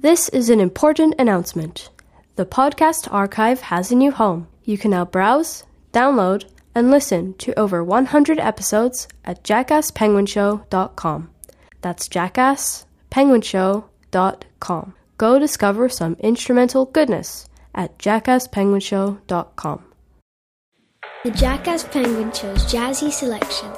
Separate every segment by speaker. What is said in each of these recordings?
Speaker 1: This is an important announcement. The podcast archive has a new home. You can now browse, download, and listen to over 100 episodes at jackasspenguinshow.com. That's jackasspenguinshow.com. Go discover some instrumental goodness at jackasspenguinshow.com.
Speaker 2: The Jackass Penguin Show's jazzy selection.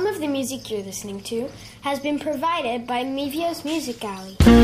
Speaker 3: Some of the music you're listening to has been provided by Mevio's Music Alley.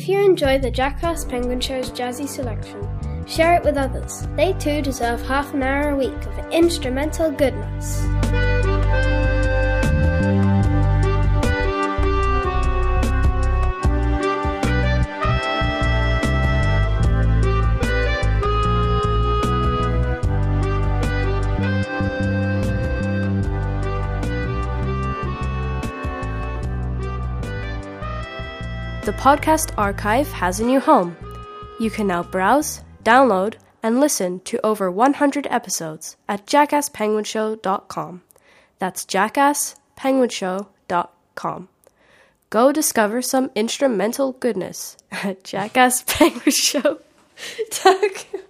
Speaker 2: If you enjoy the Jackass Penguin Show's jazzy selection, share it with others. They too deserve half an hour a week of instrumental goodness.
Speaker 1: Podcast archive has a new home. You can now browse, download, and listen to over 100 episodes at jackasspenguinshow.com. That's jackasspenguinshow.com. Go discover some instrumental goodness at jackasspenguinshow.com.